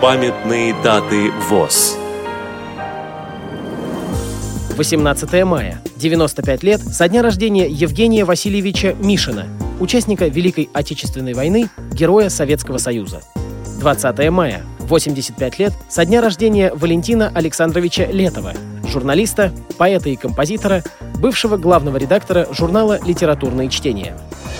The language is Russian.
Памятные даты ВОЗ. 18 мая. 95 лет со дня рождения Евгения Васильевича Мишина, участника Великой Отечественной войны, героя Советского Союза. 20 мая. 85 лет со дня рождения Валентина Александровича Летова, журналиста, поэта и композитора, бывшего главного редактора журнала «Литературные чтения».